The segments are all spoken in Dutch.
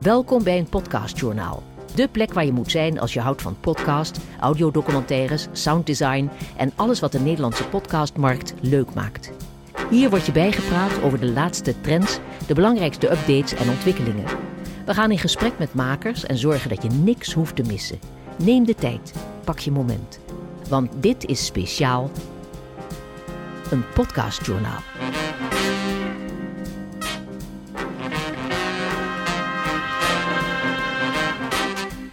Welkom bij een podcastjournaal. De plek waar je moet zijn als je houdt van podcast, audiodocumentaires, sounddesign en alles wat de Nederlandse podcastmarkt leuk maakt. Hier word je bijgepraat over de laatste trends, de belangrijkste updates en ontwikkelingen. We gaan in gesprek met makers en zorgen dat je niks hoeft te missen. Neem de tijd, pak je moment. Want dit is speciaal een podcastjournaal.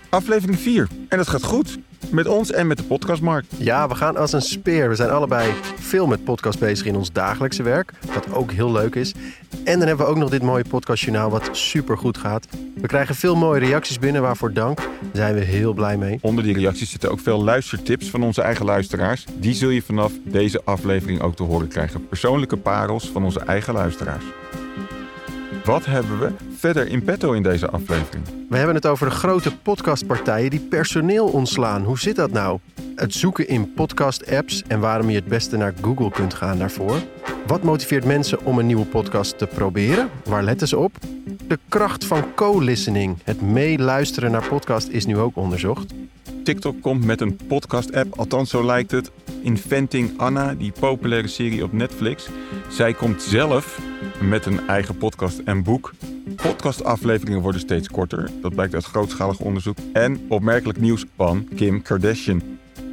Aflevering 4. En het gaat goed. Met ons en met de podcastmarkt. Ja, we gaan als een speer. We zijn allebei veel met podcast bezig in ons dagelijkse werk. Wat ook heel leuk is. En dan hebben we ook nog dit mooie podcastjournaal wat super goed gaat. We krijgen veel mooie reacties binnen, waarvoor dank. Daar zijn we heel blij mee. Onder die reacties zitten ook veel luistertips van onze eigen luisteraars. Die zul je vanaf deze aflevering ook te horen krijgen. Persoonlijke parels van onze eigen luisteraars. Wat hebben we verder in petto in deze aflevering? We hebben het over de grote podcastpartijen die personeel ontslaan. Hoe zit dat nou? Het zoeken in podcast-apps en waarom je het beste naar Google kunt gaan daarvoor. Wat motiveert mensen om een nieuwe podcast te proberen? Waar letten ze op? De kracht van co-listening, het meeluisteren naar podcast, is nu ook onderzocht. TikTok komt met een podcast-app, althans zo lijkt het. Inventing Anna, die populaire serie op Netflix. Zij komt zelf met een eigen podcast en boek. Podcastafleveringen worden steeds korter. Dat blijkt uit grootschalig onderzoek. En opmerkelijk nieuws van Kim Kardashian.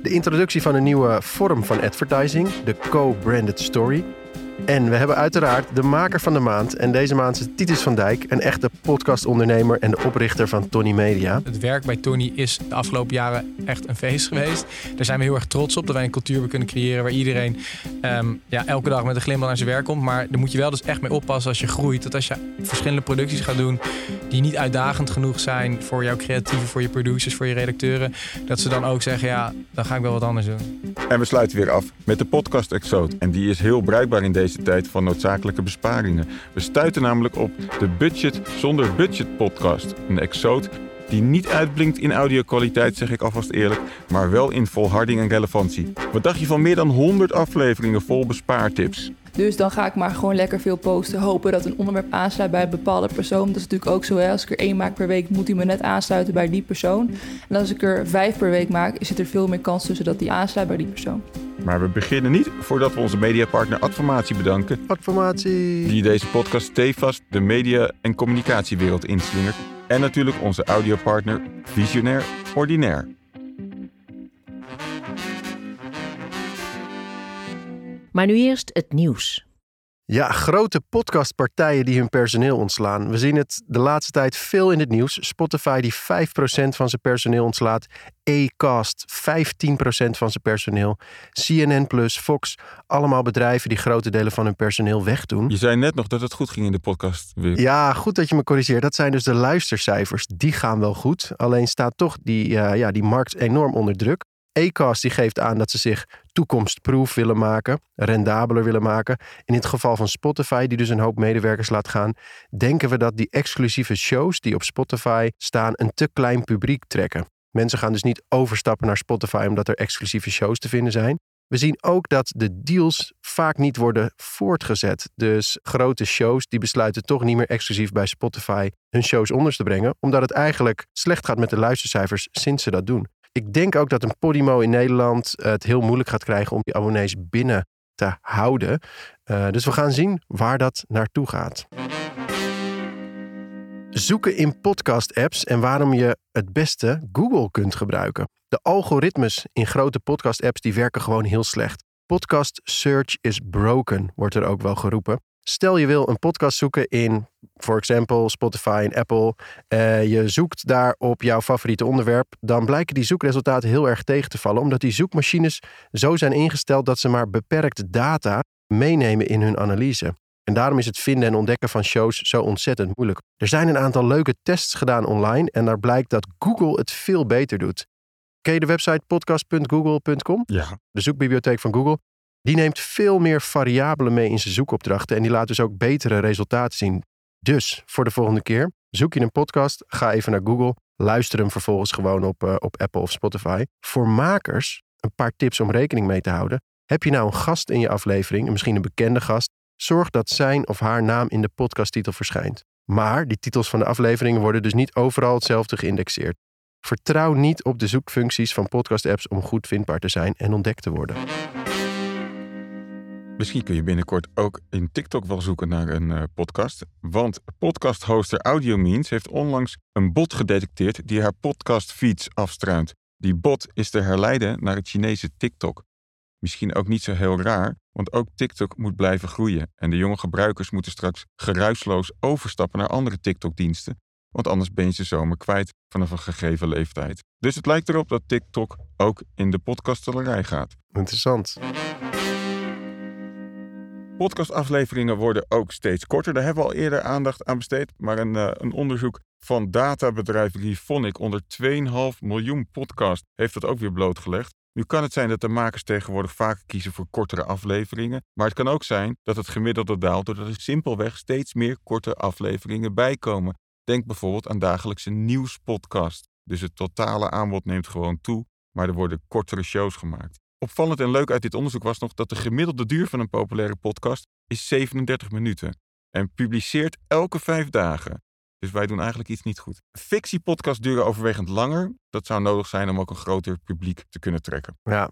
De introductie van een nieuwe vorm van advertising, de co-branded story. En we hebben uiteraard de maker van de maand. En deze maand is Titus van Dijk, een echte podcastondernemer en de oprichter van Tony Media. Het werk bij Tony is de afgelopen jaren echt een feest geweest. Daar zijn we heel erg trots op dat wij een cultuur hebben kunnen creëren waar iedereen ehm, ja, elke dag met een glimlach naar zijn werk komt. Maar daar moet je wel dus echt mee oppassen als je groeit. Dat als je verschillende producties gaat doen die niet uitdagend genoeg zijn voor jouw creatieven, voor je producers, voor je redacteuren, dat ze dan ook zeggen: ja, dan ga ik wel wat anders doen. En we sluiten weer af met de podcast Exode. En die is heel bruikbaar in deze tijd van noodzakelijke besparingen. We stuiten namelijk op de Budget zonder Budget podcast. Een Exode die niet uitblinkt in audiokwaliteit, zeg ik alvast eerlijk, maar wel in volharding en relevantie. Wat dacht je van meer dan 100 afleveringen vol bespaartips? Dus dan ga ik maar gewoon lekker veel posten. Hopen dat een onderwerp aansluit bij een bepaalde persoon. Dat is natuurlijk ook zo. Als ik er één maak per week, moet hij me net aansluiten bij die persoon. En als ik er vijf per week maak, zit er veel meer kans tussen dat die aansluit bij die persoon. Maar we beginnen niet voordat we onze mediapartner Adformatie bedanken. Adformatie. Die deze podcast stevast de media- en communicatiewereld inslingert. En natuurlijk onze audiopartner Visionair Ordinair. Maar nu eerst het nieuws. Ja, grote podcastpartijen die hun personeel ontslaan. We zien het de laatste tijd veel in het nieuws. Spotify die 5% van zijn personeel ontslaat. Acast 15% van zijn personeel. CNN Plus, Fox, allemaal bedrijven die grote delen van hun personeel wegdoen. Je zei net nog dat het goed ging in de podcast. Weer. Ja, goed dat je me corrigeert. Dat zijn dus de luistercijfers. Die gaan wel goed. Alleen staat toch die, uh, ja, die markt enorm onder druk. Acast die geeft aan dat ze zich toekomstproof willen maken, rendabeler willen maken. In het geval van Spotify, die dus een hoop medewerkers laat gaan, denken we dat die exclusieve shows die op Spotify staan een te klein publiek trekken. Mensen gaan dus niet overstappen naar Spotify omdat er exclusieve shows te vinden zijn. We zien ook dat de deals vaak niet worden voortgezet. Dus grote shows die besluiten toch niet meer exclusief bij Spotify hun shows onder te brengen, omdat het eigenlijk slecht gaat met de luistercijfers sinds ze dat doen. Ik denk ook dat een Podimo in Nederland het heel moeilijk gaat krijgen om die abonnees binnen te houden. Uh, dus we gaan zien waar dat naartoe gaat. Zoeken in podcast-apps en waarom je het beste Google kunt gebruiken. De algoritmes in grote podcast-apps die werken gewoon heel slecht. Podcast search is broken, wordt er ook wel geroepen. Stel je wil een podcast zoeken in, voor example, Spotify en Apple. Uh, je zoekt daar op jouw favoriete onderwerp. Dan blijken die zoekresultaten heel erg tegen te vallen. Omdat die zoekmachines zo zijn ingesteld dat ze maar beperkt data meenemen in hun analyse. En daarom is het vinden en ontdekken van shows zo ontzettend moeilijk. Er zijn een aantal leuke tests gedaan online. En daar blijkt dat Google het veel beter doet. Ken je de website podcast.google.com? Ja. De zoekbibliotheek van Google. Die neemt veel meer variabelen mee in zijn zoekopdrachten en die laat dus ook betere resultaten zien. Dus voor de volgende keer, zoek je een podcast, ga even naar Google, luister hem vervolgens gewoon op, uh, op Apple of Spotify. Voor makers, een paar tips om rekening mee te houden. Heb je nou een gast in je aflevering, misschien een bekende gast, zorg dat zijn of haar naam in de podcasttitel verschijnt. Maar die titels van de afleveringen worden dus niet overal hetzelfde geïndexeerd. Vertrouw niet op de zoekfuncties van podcast-apps om goed vindbaar te zijn en ontdekt te worden. Misschien kun je binnenkort ook in TikTok wel zoeken naar een uh, podcast. Want podcast-hoster AudioMeans heeft onlangs een bot gedetecteerd die haar podcast-feeds afstruint. Die bot is te herleiden naar het Chinese TikTok. Misschien ook niet zo heel raar, want ook TikTok moet blijven groeien. En de jonge gebruikers moeten straks geruisloos overstappen naar andere TikTok-diensten. Want anders ben je ze zomaar kwijt vanaf een gegeven leeftijd. Dus het lijkt erop dat TikTok ook in de podcaststellerij gaat. Interessant. Podcastafleveringen worden ook steeds korter. Daar hebben we al eerder aandacht aan besteed. Maar een, uh, een onderzoek van databedrijf Refonic onder 2,5 miljoen podcasts heeft dat ook weer blootgelegd. Nu kan het zijn dat de makers tegenwoordig vaker kiezen voor kortere afleveringen, maar het kan ook zijn dat het gemiddelde daalt doordat er simpelweg steeds meer korte afleveringen bijkomen. Denk bijvoorbeeld aan dagelijkse nieuwspodcast. Dus het totale aanbod neemt gewoon toe, maar er worden kortere shows gemaakt. Opvallend en leuk uit dit onderzoek was nog dat de gemiddelde duur van een populaire podcast is 37 minuten en publiceert elke vijf dagen. Dus wij doen eigenlijk iets niet goed. Fictiepodcasts duren overwegend langer. Dat zou nodig zijn om ook een groter publiek te kunnen trekken. Ja.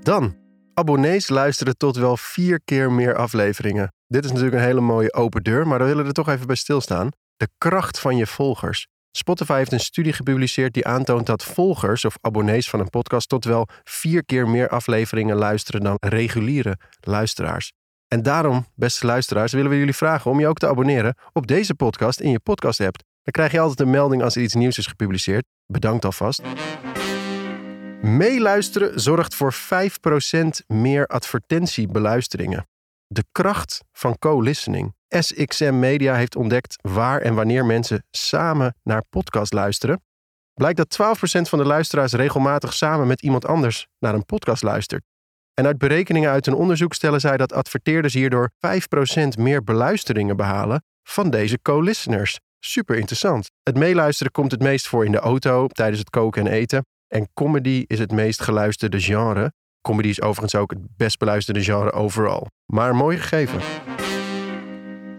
Dan, abonnees luisteren tot wel vier keer meer afleveringen. Dit is natuurlijk een hele mooie open deur, maar we willen er toch even bij stilstaan. De kracht van je volgers. Spotify heeft een studie gepubliceerd die aantoont dat volgers of abonnees van een podcast tot wel vier keer meer afleveringen luisteren dan reguliere luisteraars. En daarom, beste luisteraars, willen we jullie vragen om je ook te abonneren op deze podcast in je podcast-app. Dan krijg je altijd een melding als er iets nieuws is gepubliceerd. Bedankt alvast. Meeluisteren zorgt voor 5% meer advertentiebeluisteringen. De kracht van co-listening. SXM Media heeft ontdekt waar en wanneer mensen samen naar podcast luisteren. Blijkt dat 12% van de luisteraars regelmatig samen met iemand anders naar een podcast luistert. En uit berekeningen uit een onderzoek stellen zij dat adverteerders hierdoor 5% meer beluisteringen behalen van deze co-listeners. Super interessant. Het meeluisteren komt het meest voor in de auto, tijdens het koken en eten. En comedy is het meest geluisterde genre. Comedy is overigens ook het best beluisterde genre overal. Maar mooi gegeven.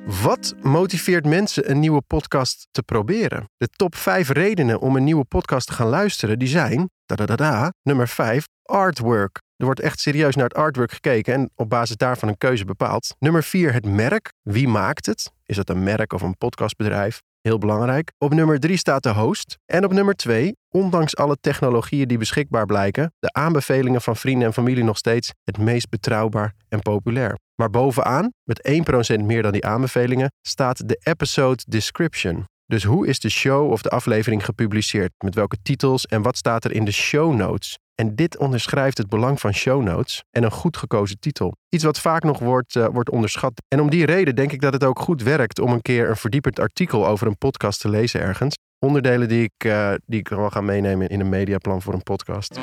Wat motiveert mensen een nieuwe podcast te proberen? De top 5 redenen om een nieuwe podcast te gaan luisteren, die zijn, da da nummer 5, artwork. Er wordt echt serieus naar het artwork gekeken en op basis daarvan een keuze bepaald. Nummer 4, het merk. Wie maakt het? Is dat een merk of een podcastbedrijf? Heel belangrijk. Op nummer 3 staat de host. En op nummer 2, ondanks alle technologieën die beschikbaar blijken, de aanbevelingen van vrienden en familie nog steeds het meest betrouwbaar en populair. Maar bovenaan, met 1% meer dan die aanbevelingen, staat de episode description. Dus hoe is de show of de aflevering gepubliceerd? Met welke titels en wat staat er in de show notes? En dit onderschrijft het belang van show notes en een goed gekozen titel. Iets wat vaak nog wordt, uh, wordt onderschat. En om die reden denk ik dat het ook goed werkt om een keer een verdiepend artikel over een podcast te lezen ergens. Onderdelen die ik, uh, die ik wel ga meenemen in een mediaplan voor een podcast.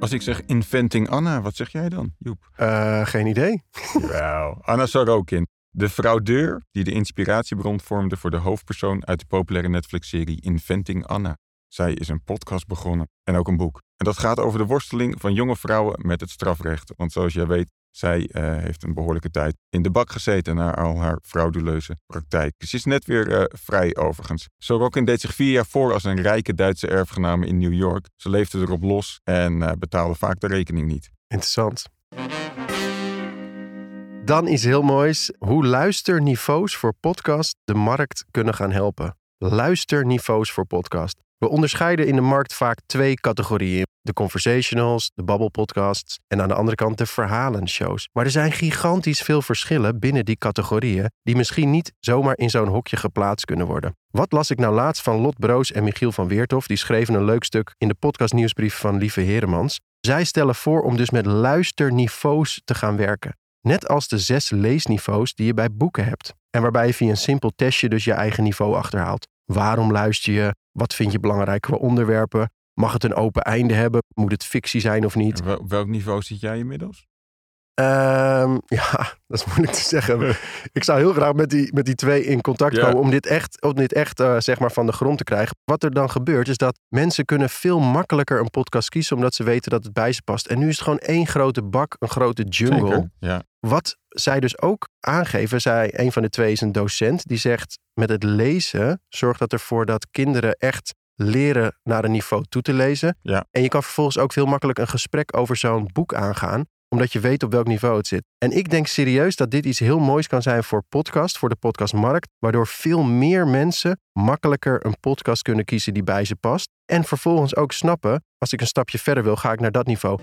Als ik zeg Inventing Anna, wat zeg jij dan, Joep? Uh, geen idee. Wel, Anna Sorokin. De fraudeur die de inspiratiebron vormde voor de hoofdpersoon uit de populaire Netflix-serie Inventing Anna. Zij is een podcast begonnen en ook een boek. En dat gaat over de worsteling van jonge vrouwen met het strafrecht. Want zoals jij weet, zij uh, heeft een behoorlijke tijd in de bak gezeten na al haar frauduleuze praktijk. Ze is net weer uh, vrij overigens. Sorokin deed zich vier jaar voor als een rijke Duitse erfgename in New York. Ze leefde erop los en uh, betaalde vaak de rekening niet. Interessant. Dan iets heel moois. Hoe luisterniveaus voor podcast de markt kunnen gaan helpen. Luisterniveaus voor podcast. We onderscheiden in de markt vaak twee categorieën. De conversationals, de babbelpodcasts en aan de andere kant de verhalenshows. Maar er zijn gigantisch veel verschillen binnen die categorieën die misschien niet zomaar in zo'n hokje geplaatst kunnen worden. Wat las ik nou laatst van Lot Broos en Michiel van Weerthof? Die schreven een leuk stuk in de podcastnieuwsbrief van Lieve Heremans. Zij stellen voor om dus met luisterniveaus te gaan werken. Net als de zes leesniveaus die je bij boeken hebt. En waarbij je via een simpel testje dus je eigen niveau achterhaalt. Waarom luister je? Wat vind je belangrijk onderwerpen? Mag het een open einde hebben? Moet het fictie zijn of niet? Op welk niveau zit jij inmiddels? Ehm, ja, dat is moeilijk te zeggen. ik zou heel graag met die, met die twee in contact komen om dit echt, om dit echt eh, zeg maar van de grond te krijgen. Wat er dan gebeurt is dat mensen kunnen veel makkelijker een podcast kiezen omdat ze weten dat het bij ze past. En nu is het gewoon één grote bak, een grote jungle. Zeker, Ja. Wat zij dus ook aangeven, zij, een van de twee is een docent, die zegt met het lezen zorgt dat ervoor dat kinderen echt leren naar een niveau toe te lezen. Ja. En je kan vervolgens ook veel makkelijk een gesprek over zo'n boek aangaan, omdat je weet op welk niveau het zit. En ik denk serieus dat dit iets heel moois kan zijn voor podcast, voor de podcastmarkt, waardoor veel meer mensen makkelijker een podcast kunnen kiezen die bij ze past. En vervolgens ook snappen, als ik een stapje verder wil, ga ik naar dat niveau.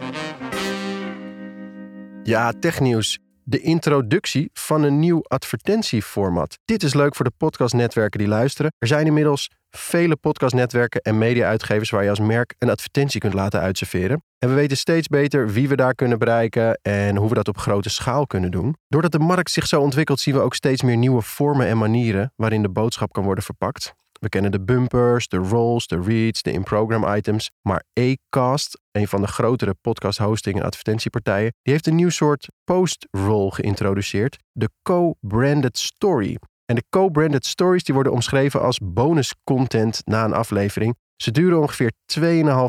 Ja, technieuws. De introductie van een nieuw advertentieformat. Dit is leuk voor de podcastnetwerken die luisteren. Er zijn inmiddels vele podcastnetwerken en media-uitgevers waar je als merk een advertentie kunt laten uitserveren. En we weten steeds beter wie we daar kunnen bereiken en hoe we dat op grote schaal kunnen doen. Doordat de markt zich zo ontwikkelt, zien we ook steeds meer nieuwe vormen en manieren waarin de boodschap kan worden verpakt. We kennen de bumpers, de rolls, de reads, de in-program items. Maar Acast, een van de grotere podcast hosting en advertentiepartijen, die heeft een nieuw soort post-roll geïntroduceerd, de co-branded story. En de co-branded stories die worden omschreven als bonus content na een aflevering. Ze duren ongeveer 2,5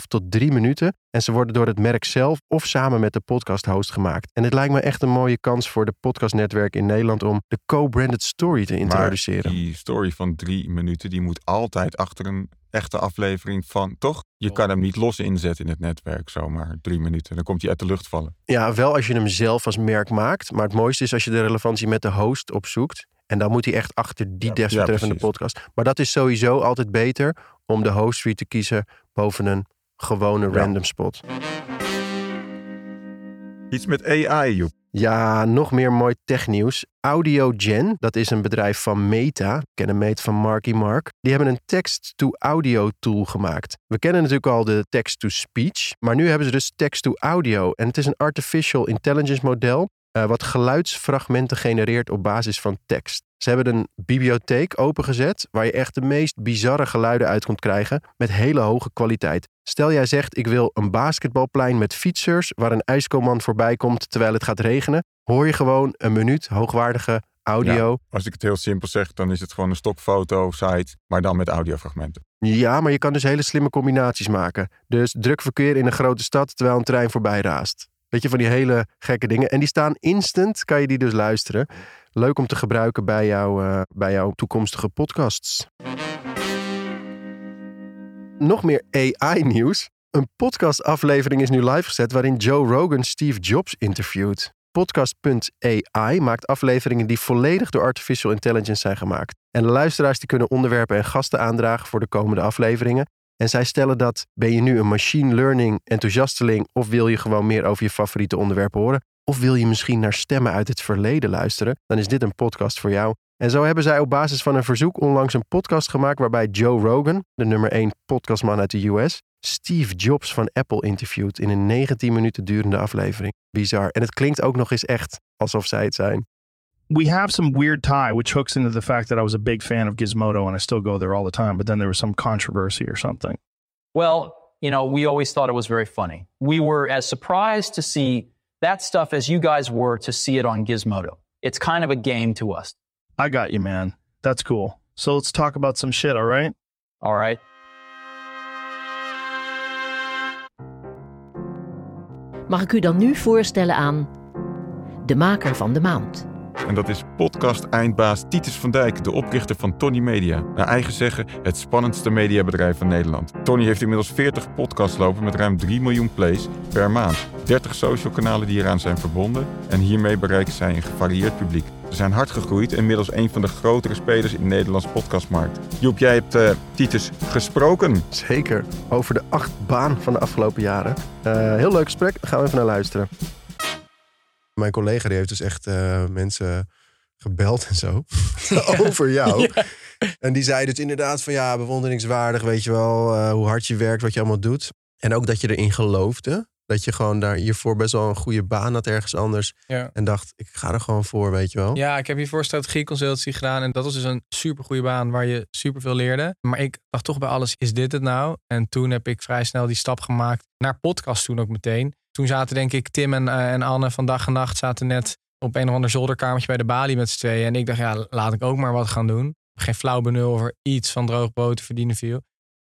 tot 3 minuten en ze worden door het merk zelf of samen met de podcast host gemaakt. En het lijkt me echt een mooie kans voor de podcastnetwerk in Nederland om de co-branded story te introduceren. Maar die story van drie minuten, die moet altijd achter een echte aflevering van, toch? Je kan hem niet los inzetten in het netwerk, zomaar drie minuten. Dan komt hij uit de lucht vallen. Ja, wel als je hem zelf als merk maakt. Maar het mooiste is als je de relevantie met de host opzoekt. En dan moet hij echt achter die desbetreffende precies. podcast. Maar dat is sowieso altijd beter om de host feed te kiezen boven een gewone Ja. random spot. Iets met AI, Joep. Ja, nog meer mooi technieuws. AudioGen, dat is een bedrijf van Meta. We kennen Meta van Marky Mark. Die hebben een text-to-audio tool gemaakt. We kennen natuurlijk al de text-to-speech. Maar nu hebben ze dus text-to-audio. En het is een artificial intelligence model. Eh, wat geluidsfragmenten genereert op basis van tekst. Ze hebben een bibliotheek opengezet waar je echt de meest bizarre geluiden uit kunt krijgen met hele hoge kwaliteit. Stel jij zegt ik wil een basketbalplein met fietsers waar een ijskoman voorbij komt terwijl het gaat regenen, hoor je gewoon een minuut hoogwaardige audio. Als ik het heel simpel zeg, dan is het gewoon een stokfoto site, maar dan met audiofragmenten. Ja, maar je kan dus hele slimme combinaties maken. Dus druk verkeer in een grote stad terwijl een trein voorbij raast. Weet je, van die hele gekke dingen. En die staan instant, kan je die dus luisteren. Leuk om te gebruiken bij, jou, eh, bij jouw toekomstige podcasts. Nog meer AI-nieuws. Een podcastaflevering is nu live gezet waarin Joe Rogan Steve Jobs interviewt. Podcast.ai maakt afleveringen die volledig door artificial intelligence zijn gemaakt. En de luisteraars die kunnen onderwerpen en gasten aandragen voor de komende afleveringen. En zij stellen dat, ben je nu een machine learning enthousiasteling of wil je gewoon meer over je favoriete onderwerpen horen? Of wil je misschien naar stemmen uit het verleden luisteren? Dan is dit een podcast voor jou. En zo hebben zij op basis van een verzoek onlangs een podcast gemaakt waarbij Joe Rogan, de nummer 1 podcastman uit de US, Steve Jobs van Apple interviewt in een 19 minuten durende aflevering. Bizar. En het klinkt ook nog eens echt alsof zij het zijn. We have some weird tie, which hooks into the fact that I was a big fan of Gizmodo and I still go there all the time. But then there was some controversy or something. Well, you know, we always thought it was very funny. We were as surprised to see that stuff as you guys were to see it on Gizmodo. It's kind of a game to us. I got you, man. That's cool. So let's talk about some shit, all right? All right. Mag ik u dan nu voorstellen aan de maker van de maand? En dat is podcast-eindbaas Titus van Dijk, de oprichter van Tony Media. Naar eigen zeggen het spannendste mediabedrijf van Nederland. Tony heeft inmiddels 40 podcasts lopen met ruim 3 miljoen plays per maand. 30 social kanalen die eraan zijn verbonden. En hiermee bereiken zij een gevarieerd publiek. Ze zijn hard gegroeid en inmiddels een van de grotere spelers in de Nederlandse podcastmarkt. Joep, jij hebt eh, Titus gesproken. Zeker. Over de acht baan van de afgelopen jaren. Eh, heel leuk gesprek. Gaan we even naar luisteren. Mijn collega die heeft dus echt eh, mensen gebeld en zo. over jou. En die zei dus inderdaad van ja, bewonderingswaardig. Weet je wel eh, hoe hard je werkt, wat je allemaal doet. En ook dat je erin geloofde. Dat je gewoon daar hiervoor best wel een goede baan had ergens anders. Ja. En dacht, ik ga er gewoon voor, weet je wel. Ja, ik heb hiervoor strategieconsultie gedaan. En dat was dus een super goede baan waar je super veel leerde. Maar ik dacht toch bij alles, is dit het nou? En toen heb ik vrij snel die stap gemaakt naar podcast toen ook meteen. Toen zaten denk ik Tim en, eh, en Anne van dag en nacht zaten net op een of ander zolderkamertje bij de balie met z'n tweeën. En ik dacht, ja, laat ik ook maar wat gaan doen. Geen flauw benul over iets van droog brood te verdienen viel.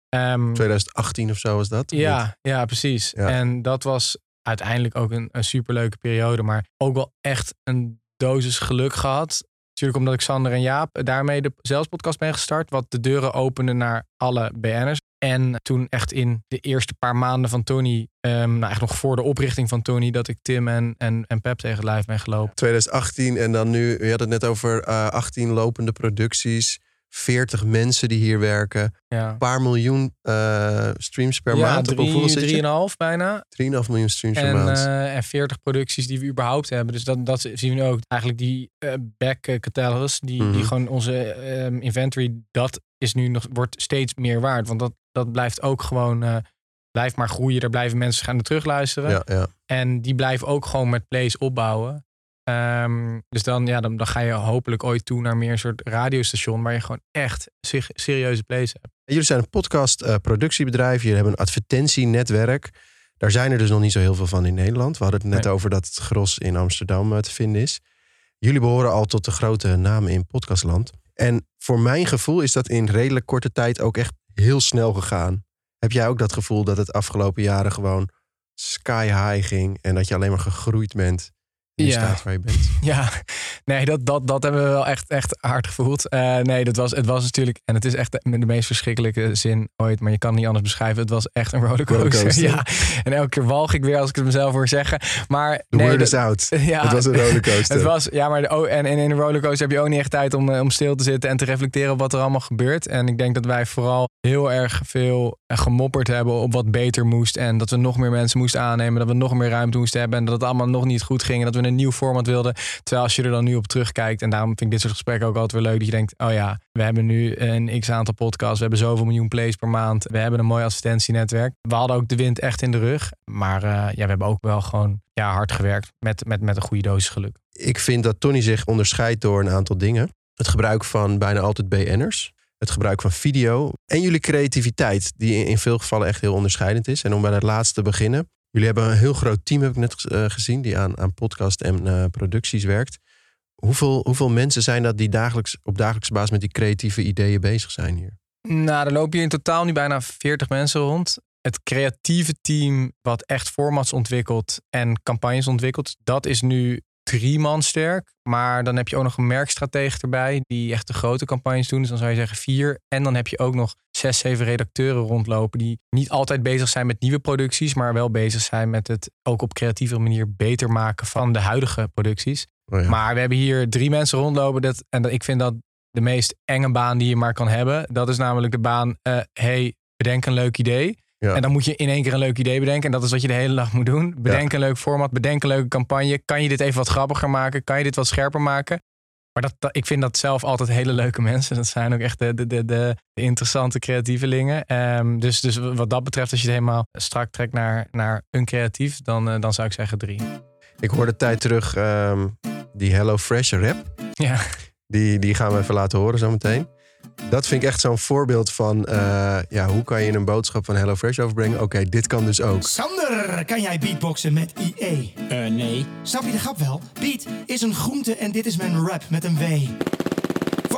Ehm, 2018 of zo was dat? ja, ja, precies. Ja. En dat was uiteindelijk ook een, een superleuke periode. Maar ook wel echt een dosis geluk gehad. Natuurlijk omdat ik Sander en Jaap daarmee de zelfspodcast ben gestart. Wat de deuren opende naar alle BN'ers. En toen echt in de eerste paar maanden van Tony, ehm, nou echt nog voor de oprichting van Tony, dat ik Tim en, en, en Pep tegen lijf ben gelopen. 2018 en dan nu, je had het net over eh 18 lopende producties, 40 mensen die hier werken, Ja, een paar miljoen eh, streams per ja maand. Je? drieënhalf bijna. 3,5 miljoen streams per En, maand. eh, en 40 producties die we überhaupt hebben. Dus dat, dat zien we nu ook. Eigenlijk die eh, back catalogus, die, Mhm. die gewoon onze ehm, inventory, dat is nu nog, wordt steeds meer waard. Want dat, dat blijft ook gewoon, blijft maar groeien. Daar blijven mensen gaan terugluisteren. ja, ja. En die blijven ook gewoon met plays opbouwen. Ehm, dus dan, ja, dan, dan ga je hopelijk ooit toe naar meer een soort radiostation waar je gewoon echt zich, serieuze plays hebt. Jullie zijn een podcast eh, jullie hebben een advertentienetwerk. Daar zijn er dus nog niet zo heel veel van in Nederland. We hadden het net Nee. over dat het gros in Amsterdam eh, te vinden is. Jullie behoren al tot de grote namen in podcastland. En voor mijn gevoel is dat in redelijk korte tijd ook echt heel snel gegaan. Heb jij ook dat gevoel dat het afgelopen jaren gewoon sky high ging en dat je alleen maar gegroeid bent in Ja. staat waar je bent? Ja, nee, dat, dat, dat hebben we wel echt, echt hard gevoeld. Eh, nee, dat was, het was natuurlijk, en het is echt de, de meest verschrikkelijke zin ooit, maar je kan het niet anders beschrijven. Het was echt een rollercoaster. Rollercoaster. Ja, en elke keer walg ik weer als ik het mezelf hoor zeggen. Maar The nee, word dat- is out. Ja, Het was een rollercoaster. Het was, ja, maar de, oh, en, en in een rollercoaster heb je ook niet echt tijd om, eh, om stil te zitten en te reflecteren op wat er allemaal gebeurt. En ik denk dat wij vooral heel erg veel eh, gemopperd hebben op wat beter moest. En dat we nog meer mensen moesten aannemen. Dat we nog meer ruimte moesten hebben. En dat het allemaal nog niet goed ging. En dat we een nieuw format wilden. Terwijl als je er dan nu op terugkijkt. En daarom vind ik dit soort gesprekken ook altijd weer leuk. Dat je denkt, oh ja, we hebben nu een x aantal podcasts. We hebben zoveel miljoen plays per maand. We hebben een mooi advertentienetwerk. We hadden ook de wind echt in de rug. Maar eh, ja, we hebben ook wel gewoon ja, hard gewerkt. Met, met, met een goede dosis geluk. Ik vind dat Tony zich onderscheidt door een aantal dingen. Het gebruik van bijna altijd BN'ers. Het gebruik van video. En jullie creativiteit, die in veel gevallen echt heel onderscheidend is. En om bij het laatste te beginnen. Jullie hebben een heel groot team, heb ik net eh, gezien, die aan, aan podcast en eh, producties werkt. Hoeveel, hoeveel mensen zijn dat die dagelijks, op dagelijkse basis met die creatieve ideeën bezig zijn hier? Nou, er lopen hier in totaal nu bijna 40 mensen rond. Het creatieve team wat echt formats ontwikkelt en campagnes ontwikkelt, dat is nu drie man sterk. Maar dan heb je ook nog een merkstratege erbij die echt de grote campagnes doen. Dus dan zou je zeggen vier. En dan heb je ook nog zes, zeven redacteuren rondlopen die niet altijd bezig zijn met nieuwe producties, maar wel bezig zijn met het ook op creatieve manier beter maken van de huidige producties. Oh ja. Maar we hebben hier drie mensen rondlopen. Dat, en dat, ik vind dat de meest enge baan die je maar kan hebben. Dat is namelijk de baan, eh hey, bedenk een leuk idee. Ja. En dan moet je in één keer een leuk idee bedenken. En dat is wat je de hele dag moet doen. Bedenk een leuk format, bedenk een leuke campagne. Kan je dit even wat grappiger maken? Kan je dit wat scherper maken? Maar dat, dat- ik vind dat zelf altijd hele leuke mensen. Dat zijn ook echt de, de, de, de, interessante creatievelingen. Ehm, dus, dus wat dat betreft, als je het helemaal strak trekt naar, naar een creatief, dan, eh, dan zou ik zeggen drie. Ik hoorde tijd terug ehm, die Hello Fresh rap. Ja. Die, die gaan we even laten horen zometeen. Dat vind ik echt zo'n voorbeeld van eh, ja, hoe kan je een boodschap van Hello Fresh overbrengen. Oké, dit kan dus ook. Sander, kan jij beatboxen met IE? Eh, nee. Snap je de grap wel? Beat is een groente en dit is mijn rap met een W.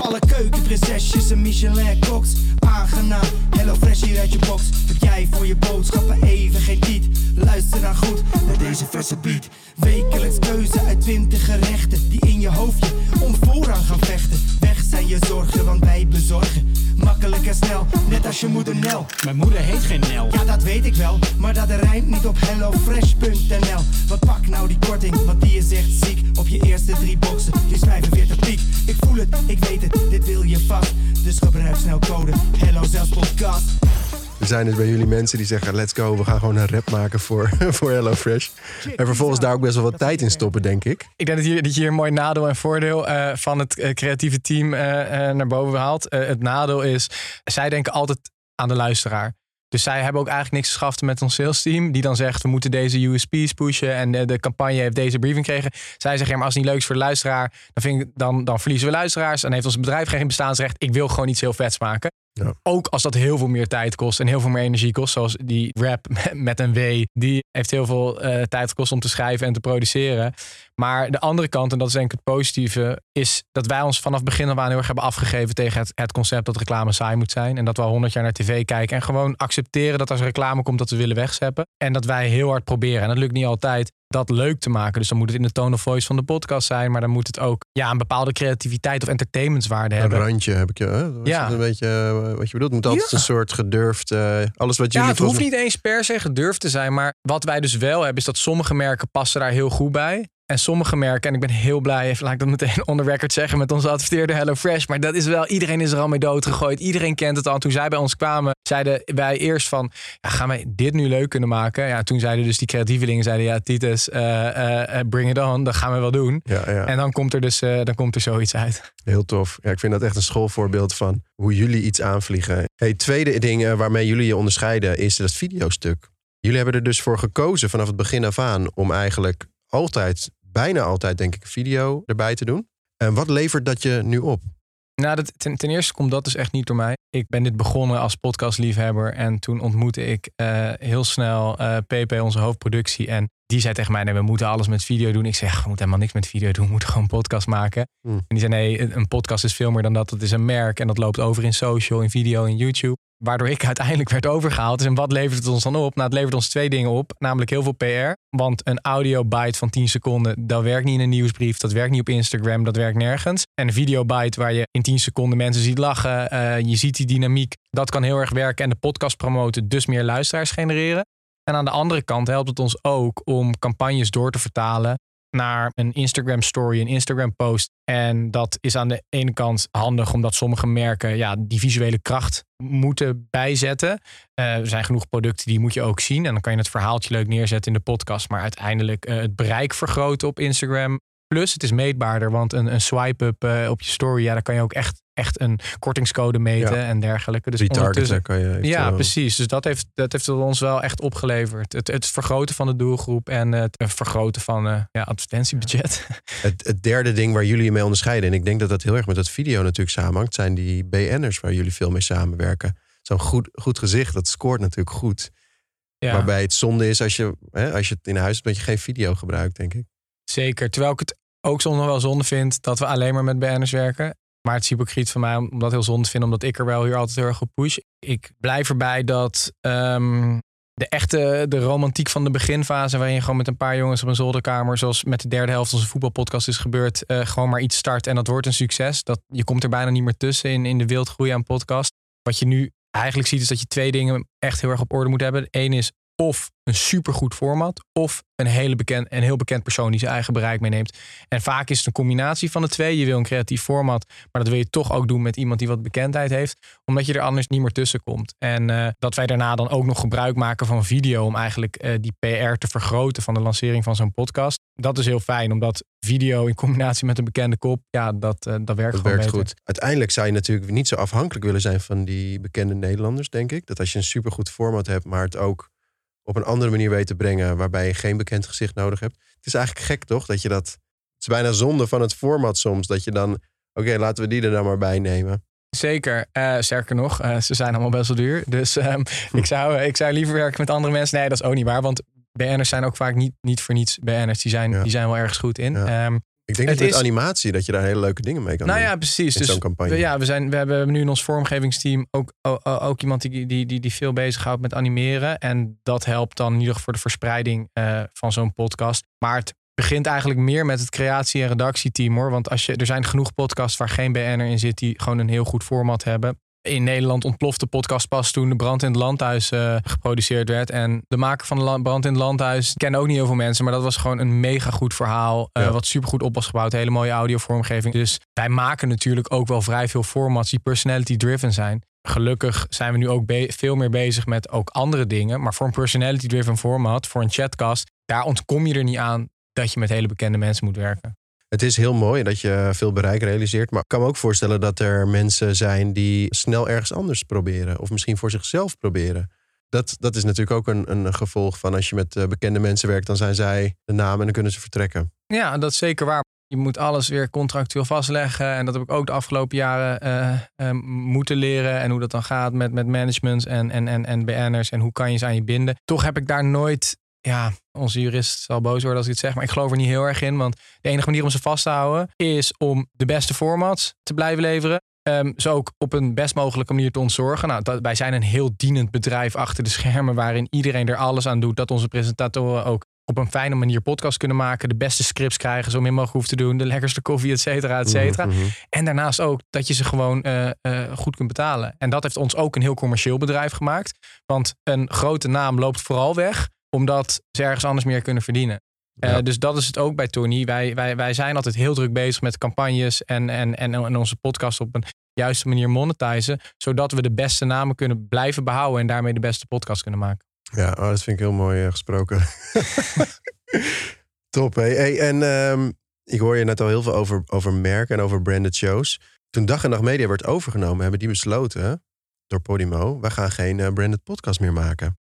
Alle keukenprinsesjes en Michelin-koks. Aangenaam, hello fresh hier uit je box. Heb jij voor je boodschappen even geen tijd? Luister dan goed naar deze verse beat. Wekelijks keuze uit twintig gerechten. Die in je hoofdje om voorrang gaan vechten. Weg zijn je zorgen, want wij bezorgen. Makkelijk en snel, net als je moeder Nel. Mijn moeder heet geen Nel. Ja, dat weet ik wel, maar dat rijmt niet op hellofresh.nl. Want pak nou die korting, want die is echt ziek. Op je eerste drie boxen, die is 45 piek. Ik voel het, ik weet het, dit wil je vast. Dus gebruik snel code Hello Zelfs Podcast. Er zijn dus bij jullie mensen die zeggen: let's go, we gaan gewoon een rap maken voor, voor Hello Fresh. En vervolgens daar ook best wel wat tijd in stoppen, denk ik. Ik denk dat je, dat je hier een mooi nadeel en voordeel eh, van het eh, creatieve team eh, eh, naar boven haalt. Eh, het nadeel is, zij denken altijd aan de luisteraar. Dus zij hebben ook eigenlijk niks te schaften met ons sales team. Die dan zegt, we moeten deze USP's pushen. En de, de campagne heeft deze briefing gekregen. Zij zeggen, ja, maar als het niet leuk is voor de luisteraar... dan, vind ik, dan, dan verliezen we luisteraars. Dan heeft ons bedrijf geen bestaansrecht. Ik wil gewoon iets heel vets maken. Ja. Ook als dat heel veel meer tijd kost en heel veel meer energie kost. Zoals die rap met een W. Die heeft heel veel eh, tijd gekost om te schrijven en te produceren. Maar de andere kant, en dat is denk ik het positieve, is dat wij ons vanaf begin af aan heel erg hebben afgegeven tegen het, het concept dat reclame saai moet zijn. En dat we al honderd jaar naar tv kijken en gewoon accepteren dat als er reclame komt dat we willen wegzeppen. En dat wij heel hard proberen. En dat lukt niet altijd dat leuk te maken. Dus dan moet het in de tone of voice van de podcast zijn. Maar dan moet het ook ja, een bepaalde creativiteit of entertainmentswaarde Een hebben. randje heb ik je. Hè? Dat is Ja. Een beetje eh, wat je bedoelt. Het moet altijd Ja. een soort gedurfd. eh, alles wat Ja, jullie het hoeft niet eens per se gedurfd te zijn. Maar wat wij dus wel hebben, is dat sommige merken passen daar heel goed bij. En sommige merken, en ik ben heel blij, even laat ik dat meteen on the record zeggen met onze adverteerder HelloFresh. Maar dat is wel, iedereen is er al mee doodgegooid. Iedereen kent het al. Toen zij bij ons kwamen, zeiden wij eerst van, ja, gaan wij dit nu leuk kunnen maken? Ja, toen zeiden dus die creatievelingen, zeiden ja, Titus, eh, eh, eh, bring it on. Dat gaan we wel doen. Ja, ja. En dan komt er dus dan komt er zoiets uit. Heel tof. Ja, ik vind dat echt een schoolvoorbeeld van hoe jullie iets aanvliegen. Hey, tweede ding waarmee jullie je onderscheiden is dat videostuk. Jullie hebben er dus voor gekozen vanaf het begin af aan om eigenlijk altijd, bijna altijd denk ik, video erbij te doen. En wat levert dat je nu op? Nou, dat, ten, ten eerste komt dat dus echt niet door mij. Ik ben dit begonnen als podcastliefhebber. En toen ontmoette ik eh, heel snel eh PP, onze hoofdproductie. En die zei tegen mij, nee, we moeten alles met video doen. Ik zeg, we moeten helemaal niks met video doen. We moeten gewoon een podcast maken. Hmm. En die zei, nee, een een podcast is veel meer dan dat. Het is een merk en dat loopt over in social, in video, in YouTube. Waardoor ik uiteindelijk werd overgehaald. Dus en wat levert het ons dan op? Nou, het levert ons twee dingen op. Namelijk heel veel PR. Want een audio bite van 10 seconden, dat werkt niet in een nieuwsbrief. Dat werkt niet op Instagram. Dat werkt nergens. En een video bite waar je in 10 seconden mensen ziet lachen. eh, je ziet die dynamiek. Dat kan heel erg werken. En de podcast promoten, dus meer luisteraars genereren. En aan de andere kant helpt het ons ook om campagnes door te vertalen naar een Instagram story, een Instagram post. En dat is aan de ene kant handig omdat sommige merken ja, die visuele kracht moeten bijzetten. Eh, er zijn genoeg producten die moet je ook zien. En dan kan je het verhaaltje leuk neerzetten in de podcast. Maar uiteindelijk eh, het bereik vergroten op Instagram. Plus het is meetbaarder, want een, een swipe-up eh, op je story, ja, daar kan je ook echt, echt een kortingscode meten Ja. en dergelijke. Dus Retargeten kan je ja, precies. Dus dat heeft, dat heeft ons wel echt opgeleverd. Het, het vergroten van de doelgroep en het vergroten van eh ja, advertentiebudget. Het, het derde ding waar jullie je mee onderscheiden, en ik denk dat dat heel erg met dat video natuurlijk samenhangt, zijn die BN'ers waar jullie veel mee samenwerken. Zo'n goed, goed gezicht, dat scoort natuurlijk goed. Ja, Waarbij het zonde is als je, hè, als je het in huis hebt dat je geen video gebruikt, denk ik. zeker. Terwijl ik het ook soms nog wel zonde vind dat we alleen maar met BN'ers werken. Maar het is hypocriet van mij om dat heel zonde te vinden, omdat ik er wel hier altijd heel erg op push. Ik blijf erbij dat ehm, de echte de romantiek van de beginfase, waarin je gewoon met een paar jongens op een zolderkamer, zoals met de derde helft van onze voetbalpodcast is gebeurd, eh, gewoon maar iets start en dat wordt een succes. Dat, je komt er bijna niet meer tussen in, in de wildgroei aan podcast. Wat je nu eigenlijk ziet is dat je twee dingen echt heel erg op orde moet hebben. Eén is of een supergoed format of een, hele bekend, een heel bekend persoon die zijn eigen bereik meeneemt. En vaak is het een combinatie van de twee. Je wil een creatief format, maar dat wil je toch ook doen met iemand die wat bekendheid heeft, omdat je er anders niet meer tussen komt. En eh, dat wij daarna dan ook nog gebruik maken van video om eigenlijk eh, die PR te vergroten van de lancering van zo'n podcast. Dat is heel fijn, omdat video in combinatie met een bekende kop, ja, dat, eh, dat werkt Dat gewoon werkt beter. goed. Uiteindelijk zou je natuurlijk niet zo afhankelijk willen zijn van die bekende Nederlanders, denk ik. Dat als je een supergoed format hebt, maar het ook op een andere manier weet te brengen, waarbij je geen bekend gezicht nodig hebt. Het is eigenlijk gek, toch? Dat je dat. Het is bijna zonde van het format soms. Dat je dan. Oké, laten we die er dan maar bij nemen. Zeker. Eh, sterker nog, eh, ze zijn allemaal best wel duur. Dus ehm, ik, zou, ik zou liever werken met andere mensen. Nee, dat is ook niet waar. Want BN'ers zijn ook vaak niet, niet voor niets BN'ers. Die zijn, Ja. die zijn wel ergens goed in. Ja. Ehm, Ik denk Het dat met is- animatie dat je daar hele leuke dingen mee kan nou doen. ja, precies. Dus we, ja, we, zijn, we hebben nu in ons vormgevingsteam ook, ook iemand die, die, die, die veel bezighoudt met animeren. En dat helpt dan in ieder geval voor de verspreiding eh, van zo'n podcast. Maar het begint eigenlijk meer met het creatie- en redactieteam hoor. Want als je, er zijn genoeg podcasts waar geen BN'er in zit die gewoon een heel goed format hebben. In Nederland ontplofte de podcast pas toen de Brand in het Landhuis eh, geproduceerd werd. En de maker van de Brand in het Landhuis kennen ook niet heel veel mensen. Maar dat was gewoon een mega goed verhaal. eh, Ja. Wat supergoed op was gebouwd. Hele mooie audiovormgeving. Dus wij maken natuurlijk ook wel vrij veel formats die personality driven zijn. Gelukkig zijn we nu ook veel meer bezig met ook andere dingen. Maar voor een personality driven format, voor een chatcast, daar ontkom je er niet aan dat je met hele bekende mensen moet werken. Het is heel mooi dat je veel bereik realiseert. Maar ik kan me ook voorstellen dat er mensen zijn die snel ergens anders proberen. Of misschien voor zichzelf proberen. Dat, dat is natuurlijk ook een, een gevolg van als je met eh, bekende mensen werkt, dan zijn zij de naam en dan kunnen ze vertrekken. Ja, dat is zeker waar. je moet alles weer contractueel vastleggen. En dat heb ik ook de afgelopen jaren eh, eh, moeten leren. En hoe dat dan gaat met, met managements en, en, en, en BN'ers. En hoe kan je ze aan je binden. Toch heb ik daar nooit... Ja, onze jurist zal boos worden als ik het zeg. Maar ik geloof er niet heel erg in. Want de enige manier om ze vast te houden... is om de beste formats te blijven leveren. Um, ze ook op een best mogelijke manier te ontzorgen. Nou, dat, wij zijn een heel dienend bedrijf achter de schermen... waarin iedereen er alles aan doet... dat onze presentatoren ook op een fijne manier podcast kunnen maken. De beste scripts krijgen, zo min mogelijk hoeven te doen. De lekkerste koffie, et cetera, et cetera. Mhm, mhm. En daarnaast ook dat je ze gewoon eh, eh, goed kunt betalen. En dat heeft ons ook een heel commercieel bedrijf gemaakt. Want een grote naam loopt vooral weg, omdat ze ergens anders meer kunnen verdienen. Eh, dus dat is het ook bij Tony. Wij, wij, wij zijn altijd heel druk bezig met campagnes en, en, en, en onze podcast op een juiste manier monetizen. Zodat we de beste namen kunnen blijven behouden en daarmee de beste podcast kunnen maken. Ja, oh, dat vind ik heel mooi eh, gesproken. Top. Hey, en ehm, ik hoor je net al heel veel over, over merken en over branded shows. Toen Dag en Nacht Media werd overgenomen, hebben die besloten door Podimo, we gaan geen eh, branded podcast meer maken.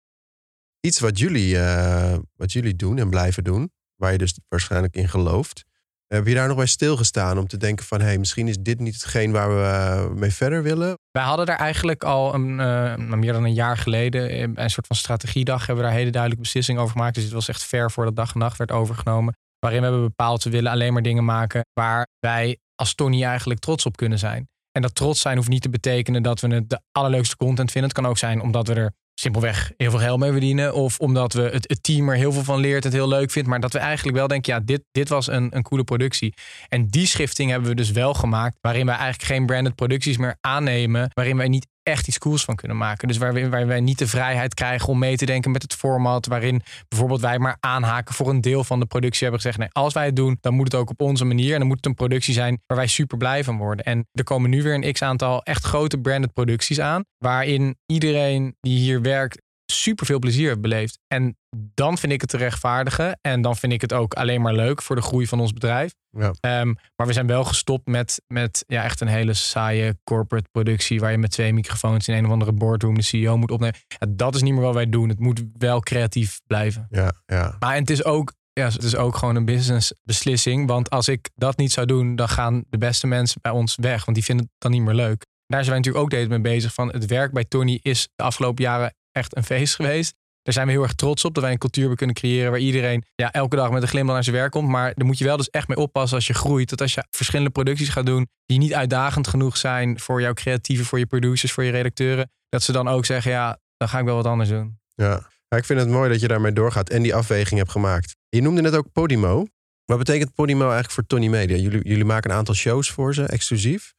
Iets wat jullie, eh, wat jullie doen en blijven doen, waar je dus waarschijnlijk in gelooft. Heb je daar nog bij stilgestaan om te denken van, hé, hey, misschien is dit niet hetgeen waar we eh, mee verder willen? Wij hadden daar eigenlijk al een, eh, nou, meer dan een jaar geleden een soort van strategiedag hebben we daar hele duidelijke beslissingen over gemaakt. Dus het was echt ver voordat dag en nacht werd overgenomen. Waarin we hebben bepaald, we willen alleen maar dingen maken waar wij als Tony eigenlijk trots op kunnen zijn. En dat trots zijn hoeft niet te betekenen dat we het de allerleukste content vinden. Het kan ook zijn omdat we er simpelweg heel veel geld mee verdienen. Of omdat we het, het team er heel veel van leert, het heel leuk vindt. Maar dat we eigenlijk wel denken, ja, dit, dit was een, een coole productie. En die schifting hebben we dus wel gemaakt. Waarin wij eigenlijk geen branded producties meer aannemen. Waarin wij niet echt iets cools van kunnen maken. Dus waar, waar wij niet de vrijheid krijgen om mee te denken met het format. Waarin bijvoorbeeld wij maar aanhaken voor een deel van de productie. Hebben gezegd, nee, als wij het doen, dan moet het ook op onze manier. En dan moet het een productie zijn waar wij super blij van worden. En er komen nu weer een x-aantal echt grote branded producties aan. Waarin iedereen die hier werkt super veel plezier heeft beleefd. En dan vind ik het te rechtvaardigen. En dan vind ik het ook alleen maar leuk voor de groei van ons bedrijf. Ja. Ehm, maar we zijn wel gestopt met, met ja, echt een hele saaie corporate productie. Waar je met twee microfoons in een of andere boardroom de CEO moet opnemen. Ja, dat is niet meer wat wij doen. Het moet wel creatief blijven. Ja, ja. Maar het is ook. Ja, het is ook gewoon een business beslissing. Want als ik dat niet zou doen, dan gaan de beste mensen bij ons weg. Want die vinden het dan niet meer leuk. Daar zijn wij natuurlijk ook steeds mee bezig. Van het werk bij Tony is de afgelopen jaren echt een feest geweest. Daar zijn we heel erg trots op dat wij een cultuur hebben kunnen creëren waar iedereen ja, elke dag met een glimlach naar zijn werk komt. Maar daar moet je wel dus echt mee oppassen als je groeit. Dat als je verschillende producties gaat doen die niet uitdagend genoeg zijn voor jouw creatieven, voor je producers, voor je redacteuren. Dat ze dan ook zeggen, ja, dan ga ik wel wat anders doen. Ja. Ja, ik vind het mooi dat je daarmee doorgaat en die afweging hebt gemaakt. Je noemde net ook Podimo. Wat betekent Podimo eigenlijk voor Tony Media? Jullie, jullie maken een aantal shows voor ze, exclusief.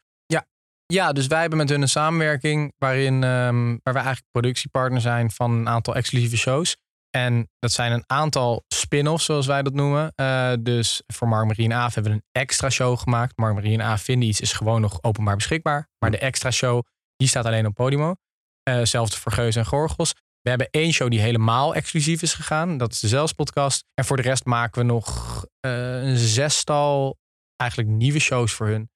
Ja, dus wij hebben met hun een samenwerking waarin ehm, waar wij eigenlijk productiepartner zijn van een aantal exclusieve shows. En dat zijn een aantal spin-offs, zoals wij dat noemen. Eh, dus voor Mark Marie en Aaf hebben we een extra show gemaakt. Mark Marie en Aaf vinden iets is gewoon nog openbaar beschikbaar. Maar de extra show, die staat alleen op Podimo. Eh Hetzelfde voor Geus en Gorgels. We hebben één show die helemaal exclusief is gegaan. Dat is de Zelfs podcast. En voor de rest maken we nog eh, een zestal eigenlijk nieuwe shows voor hun.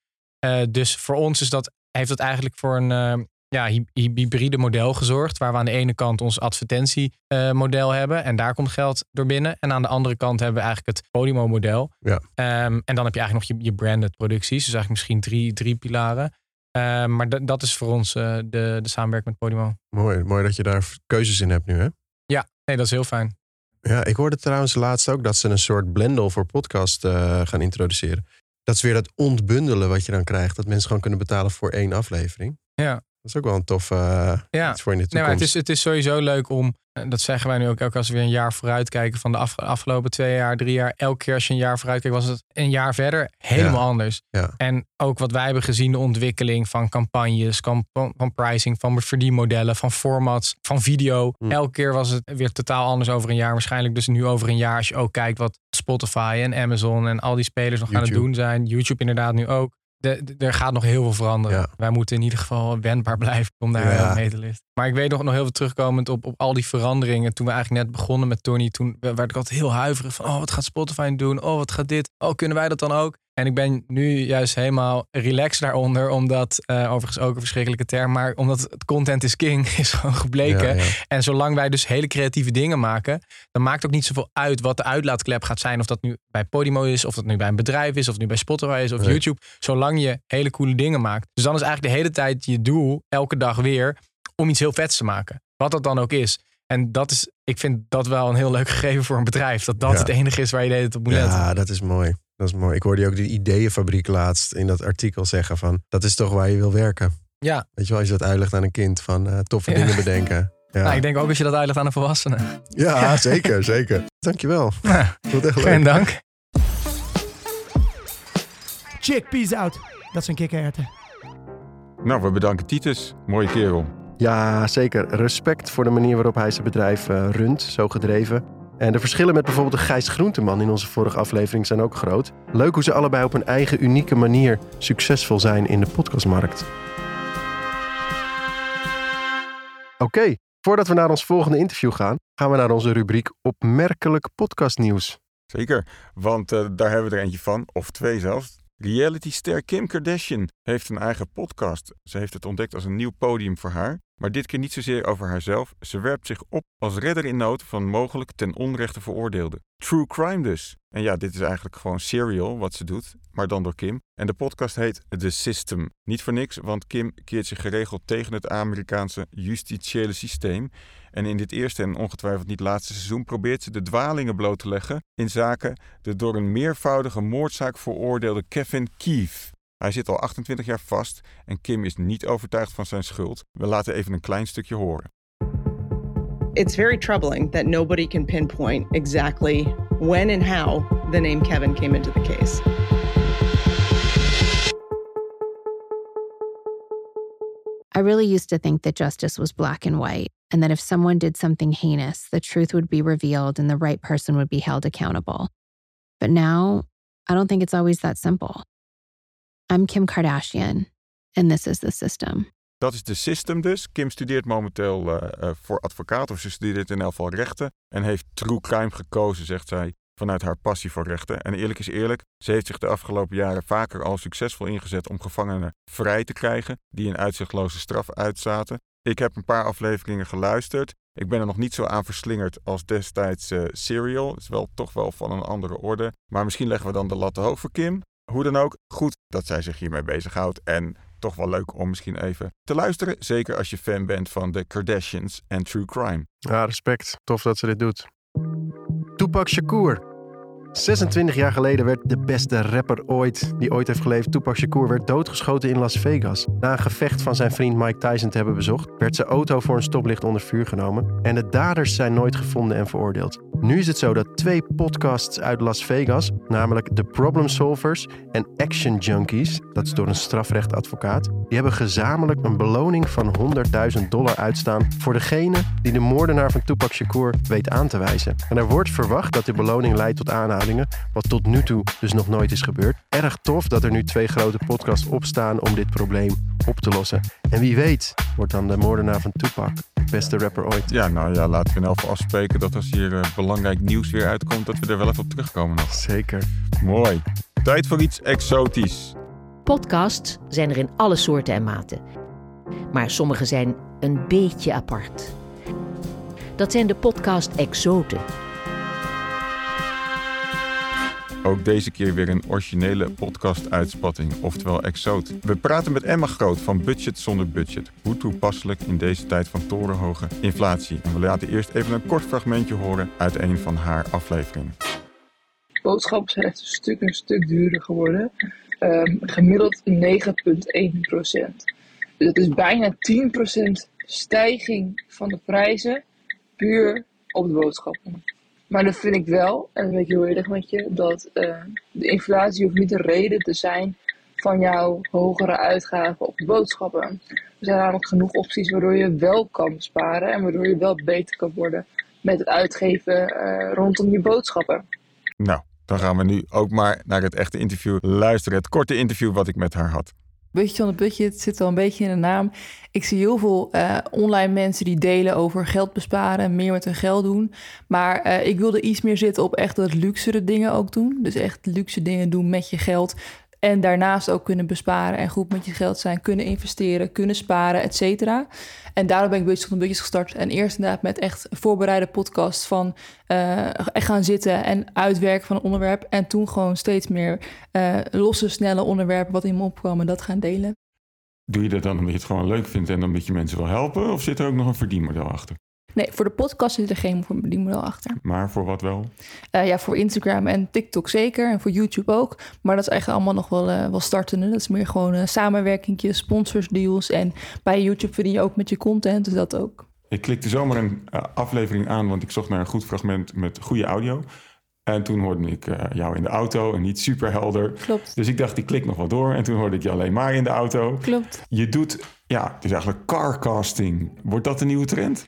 Dus voor ons is dat, heeft dat eigenlijk voor een eh, ja, hy- hy- hybride model gezorgd. Waar we aan de ene kant ons advertentiemodel hebben. En daar komt geld door binnen. En aan de andere kant hebben we eigenlijk het Podimo model. Ja. Ehm, en dan heb je eigenlijk nog je, je branded producties. Dus eigenlijk misschien drie, drie pilaren. Ehm, maar dat- is voor ons eh, de, de samenwerking met Podimo. Mooi, mooi dat je daar keuzes in hebt nu, hè? Ja, nee, dat is heel fijn. Ja, ik hoorde trouwens laatst ook dat ze een soort blendel voor podcast eh, gaan introduceren. Dat is weer dat ontbundelen wat je dan krijgt. Dat mensen gewoon kunnen betalen voor één aflevering. Ja. Dat is ook wel een tof eh, Ja. iets voor in de Nee, toekomst. maar het is, het is sowieso leuk om, dat zeggen wij nu ook elke als we weer een jaar vooruit kijken van de af- afgelopen twee jaar, drie jaar. Elke keer als je een jaar vooruit kijkt, was het een jaar verder helemaal Ja. anders. Ja. En ook wat wij hebben gezien, de ontwikkeling van campagnes, van, van pricing, van verdienmodellen, van formats, van video. Hm. Elke keer was het weer totaal anders over een jaar. Waarschijnlijk dus nu over een jaar, als je ook kijkt wat Spotify en Amazon en al die spelers nog aan het YouTube. doen zijn. YouTube inderdaad nu ook. De, de- er gaat nog heel veel veranderen. Ja. Wij moeten in ieder geval wendbaar blijven om daar Ja. mee te liften. Maar ik weet nog, nog heel veel terugkomend op, op al die veranderingen. Toen we eigenlijk net begonnen met Tony, toen werd ik altijd heel huiverig van, oh, wat gaat Spotify doen? Oh, wat gaat dit? Oh, kunnen wij dat dan ook? En ik ben nu juist helemaal relaxed daaronder, omdat, uh, overigens ook een verschrikkelijke term, maar omdat het content is king is gewoon gebleken. En zolang wij dus hele creatieve dingen maken, dan maakt het ook niet zoveel uit wat de uitlaatklep gaat zijn. Of dat nu bij Podimo is, of dat nu bij een bedrijf is, of nu bij Spotify is, of YouTube. Zolang je hele coole dingen maakt. Dus dan is eigenlijk de hele tijd je doel, elke dag weer, om iets heel vets te maken. Wat dat dan ook is. En dat is, ik vind dat wel een heel leuk gegeven voor een bedrijf. Dat dat het enige is waar je de hele tijd op moet letten. Ja, dat is mooi. Dat is mooi. Ik hoorde je ook de ideeënfabriek laatst in dat artikel zeggen van... dat is toch waar je wil werken. Ja. Weet je wel, als je dat uitlegt aan een kind van uh, toffe dingen bedenken. Ja. Nou, ik denk ook als je dat uitlegt aan een volwassene. Ja, zeker, zeker. Dankjewel. Nou, geen dank. peace out. Dat zijn kikkererwten. Nou, we bedanken Titus. Mooie kerel. Ja, zeker. Respect voor de manier waarop hij zijn bedrijf uh, runt, zo gedreven. En de verschillen met bijvoorbeeld de Gijs Groenteman in onze vorige aflevering zijn ook groot. Leuk hoe ze allebei op een eigen unieke manier succesvol zijn in de podcastmarkt. Oké, voordat we naar ons volgende interview gaan, gaan we naar onze rubriek Opmerkelijk Podcastnieuws. Zeker, want uh, daar hebben we er eentje van, of twee zelfs. Realityster Kim Kardashian heeft een eigen podcast. Ze heeft het ontdekt als een nieuw podium voor haar. Maar dit keer niet zozeer over haarzelf. Ze werpt zich op als redder in nood van mogelijk ten onrechte veroordeelden. True crime dus. En ja, dit is eigenlijk gewoon serial wat ze doet, maar dan door Kim. En de podcast heet The System. Niet voor niks, want Kim keert zich geregeld tegen het Amerikaanse justitiële systeem. En in dit eerste en ongetwijfeld niet laatste seizoen probeert ze de dwalingen bloot te leggen in zaken de door een meervoudige moordzaak veroordeelde Kevin Keefe. Hij zit al 28 jaar vast en Kim is niet overtuigd van zijn schuld. We laten even een klein stukje horen. It's very troubling that nobody can pinpoint exactly when and how the name Kevin came into the case. I really used to think that justice was black and white, and that if someone did something heinous, the truth would be revealed and the right person would be held accountable. But now, I don't think it's always that simple. I'm Kim Kardashian, and this is the system. Dat is de system dus. Kim studeert momenteel uh, uh, voor advocaat, of ze studeert in elk geval rechten. En heeft true crime gekozen, zegt zij, vanuit haar passie voor rechten. En eerlijk is eerlijk, ze heeft zich de afgelopen jaren vaker al succesvol ingezet om gevangenen vrij te krijgen die een uitzichtloze straf uitzaten. Ik heb een paar afleveringen geluisterd. Ik ben er nog niet zo aan verslingerd als destijds uh, Serial. Het is wel toch wel van een andere orde. Maar misschien leggen we dan de lat te hoog voor Kim. Hoe dan ook, goed dat zij zich hiermee bezighoudt. En toch wel leuk om misschien even te luisteren. Zeker als je fan bent van de Kardashians en True Crime. Ja, respect. Tof dat ze dit doet. Tupac Shakur 26 jaar geleden werd de beste rapper ooit, die ooit heeft geleefd, Tupac Shakur, werd doodgeschoten in Las Vegas. Na een gevecht van zijn vriend Mike Tyson te hebben bezocht, werd zijn auto voor een stoplicht onder vuur genomen en de daders zijn nooit gevonden en veroordeeld. Nu is het zo dat twee podcasts uit Las Vegas, namelijk The Problem Solvers en Action Junkies, dat is door een strafrechtadvocaat, die hebben gezamenlijk een beloning van 100.000 dollar uitstaan voor degene die de moordenaar van Tupac Shakur weet aan te wijzen. En er wordt verwacht dat de beloning leidt tot aanhouding wat tot nu toe dus nog nooit is gebeurd. Erg tof dat er nu twee grote podcasts opstaan om dit probleem op te lossen. En wie weet wordt dan de moordenaar van Tupac beste rapper ooit. Ja, nou ja, laten we in elk geval afspreken dat als hier uh, belangrijk nieuws weer uitkomt, dat we er wel even op terugkomen nog. Zeker. Mooi. Tijd voor iets exotisch. Podcasts zijn er in alle soorten en maten. Maar sommige zijn een beetje apart. Dat zijn de podcast Ook deze keer weer een originele podcast-uitspatting, oftewel Exoot. We praten met Emma Groot van Budget zonder Budget. Hoe toepasselijk in deze tijd van torenhoge inflatie. En we laten eerst even een kort fragmentje horen uit een van haar afleveringen. Boodschappen zijn echt een stuk een stuk duurder geworden. Um, gemiddeld 9,1 procent. Dus dat is bijna 10 procent stijging van de prijzen puur op de boodschappen. Maar dat vind ik wel, en dat ben ik heel eerlijk met je, dat uh, de inflatie hoeft niet de reden te zijn van jouw hogere uitgaven op boodschappen. Er zijn namelijk genoeg opties waardoor je wel kan sparen en waardoor je wel beter kan worden met het uitgeven uh, rondom je boodschappen. Nou, dan gaan we nu ook maar naar het echte interview luisteren. Het korte interview wat ik met haar had. Budget on the budget zit al een beetje in de naam. Ik zie heel veel uh, online mensen die delen over geld besparen en meer met hun geld doen. Maar uh, ik wilde iets meer zitten op echt dat luxere dingen ook doen. Dus echt luxe dingen doen met je geld. En daarnaast ook kunnen besparen en goed met je geld zijn, kunnen investeren, kunnen sparen, et cetera. En daarom ben ik Budget on the Budget gestart. En eerst inderdaad met echt een voorbereide podcast van uh, echt gaan zitten en uitwerken van een onderwerp. En toen gewoon steeds meer losse, snelle onderwerpen wat in me opkwamen, dat gaan delen. Doe je dat dan omdat je het gewoon leuk vindt en met je mensen wil helpen? Of zit er ook nog een verdienmodel achter? Nee, voor de podcast zit er geen verdienmodel achter. Maar voor wat wel? Uh, ja, voor Instagram en TikTok zeker. En voor YouTube ook. Maar dat is eigenlijk allemaal nog wel, uh, wel startende. Dat is meer gewoon uh, samenwerkingjes, sponsorsdeals. En bij YouTube verdien je ook met je content. Dus dat ook. Ik klikte zomaar een aflevering aan, want ik zocht naar een goed fragment met goede audio. En toen hoorde ik uh, jou in de auto en niet super helder. Klopt. Dus ik dacht, ik klik nog wel door. En toen hoorde ik je alleen maar in de auto. Klopt. Je doet, ja, het is eigenlijk carcasting. Wordt dat een nieuwe trend?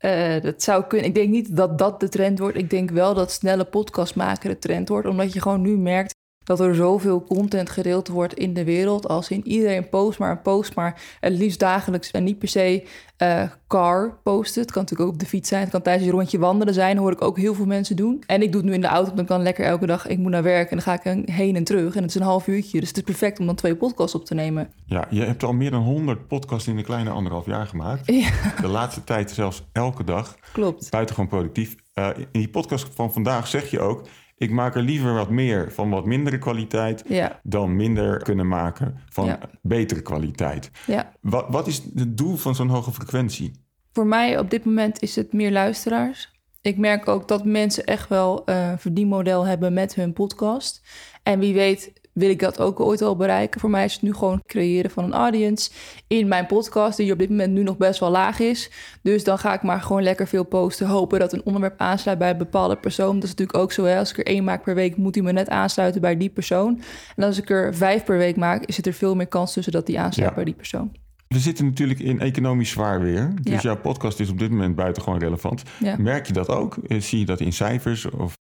Uh, dat zou kunnen. Ik denk niet dat dat de trend wordt. Ik denk wel dat snelle podcast maken de trend wordt. Omdat je gewoon nu merkt dat er zoveel content gedeeld wordt in de wereld. Als in iedereen post maar een post, maar het liefst dagelijks en niet per se uh, car posten. Het kan natuurlijk ook op de fiets zijn. Het kan tijdens je rondje wandelen zijn. hoor ik ook heel veel mensen doen. En ik doe het nu in de auto. Dan kan lekker elke dag. Ik moet naar werk en dan ga ik heen en terug. En het is een half uurtje. Dus het is perfect om dan twee podcasts op te nemen. Ja, je hebt al meer dan 100 podcasts in een kleine anderhalf jaar gemaakt. Ja. De laatste tijd zelfs elke dag. Klopt. Buitengewoon productief. Uh, in die podcast van vandaag zeg je ook ik maak er liever wat meer van wat mindere kwaliteit ja. dan minder kunnen maken van ja. betere kwaliteit. Ja. Wat, wat is het doel van zo'n hoge frequentie? Voor mij op dit moment is het meer luisteraars. Ik merk ook dat mensen echt wel een uh, verdienmodel hebben met hun podcast. En wie weet wil ik dat ook ooit wel bereiken. Voor mij is het nu gewoon creëren van een audience in mijn podcast, die op dit moment nu nog best wel laag is. Dus dan ga ik maar gewoon lekker veel posten. Hopen dat een onderwerp aansluit bij een bepaalde persoon. Dat is natuurlijk ook zo. Hè? Als ik er één maak per week, moet hij me net aansluiten bij die persoon. En als ik er vijf per week maak, zit er veel meer kans tussen dat die aansluit Ja. bij die persoon. We zitten natuurlijk in economisch zwaar weer. Dus Ja. jouw podcast is op dit moment buitengewoon relevant. Ja. Merk je dat ook? Eh, Zie je dat in cijfers? Of...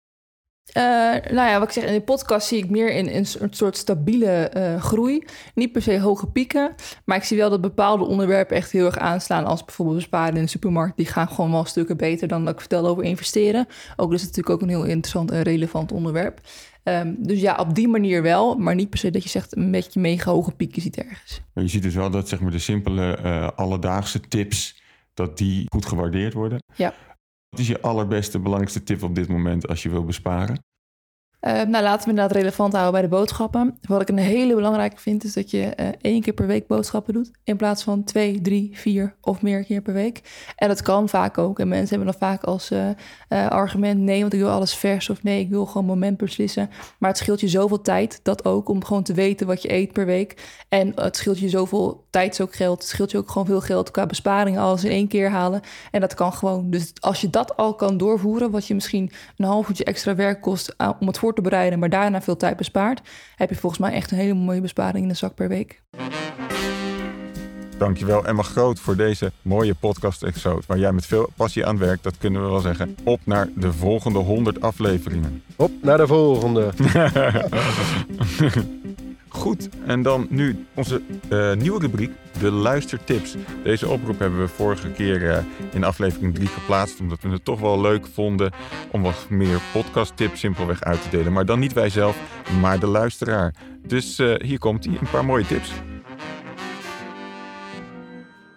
Eh, nou ja, wat ik zeg, in de podcast zie ik meer in, in een soort stabiele eh, groei. Niet per se hoge pieken, maar ik zie wel dat bepaalde onderwerpen echt heel erg aanslaan. Als bijvoorbeeld besparen in de supermarkt. Die gaan gewoon wel stukken beter dan dat ik vertel over investeren. Ook dat is natuurlijk ook een heel interessant en relevant onderwerp. Ehm, dus ja, op die manier wel, maar niet per se dat je zegt een beetje mega hoge pieken ziet ergens. Je ziet dus wel dat zeg maar, de simpele eh, alledaagse tips, dat die goed gewaardeerd worden. Ja. Wat is je allerbeste, belangrijkste tip op dit moment als je wil besparen? Eh, nou, laten we inderdaad relevant houden bij de boodschappen. Wat ik een hele belangrijke vind, is dat je eh, één keer per week boodschappen doet. In plaats van twee, drie, vier of meer keer per week. En dat kan vaak ook. En mensen hebben dan vaak als eh, argument: nee, want ik wil alles vers. Of nee, ik wil gewoon moment beslissen. Maar het scheelt je zoveel tijd, dat ook, om gewoon te weten wat je eet per week. En het scheelt je zoveel tijd, ook geld. Het scheelt je ook gewoon veel geld qua besparingen, alles in één keer halen. En dat kan gewoon. Dus als je dat al kan doorvoeren, wat je misschien een half uurtje extra werk kost om het voor te bereiden, maar daarna veel tijd bespaart, heb je volgens mij echt een hele mooie besparing in de zak per week. Dankjewel Emma Groot voor deze mooie podcast-episode. Waar jij met veel passie aan werkt, dat kunnen we wel zeggen. Op naar de volgende 100 afleveringen. Op naar de volgende. Goed, en dan nu onze eh, nieuwe rubriek, de luistertips. Deze oproep hebben we vorige keer eh, in aflevering 3 geplaatst, omdat we het toch wel leuk vonden om wat meer podcasttips simpelweg uit te delen. Maar dan niet wij zelf, maar de luisteraar. Dus eh, hier komt hij, een paar mooie tips.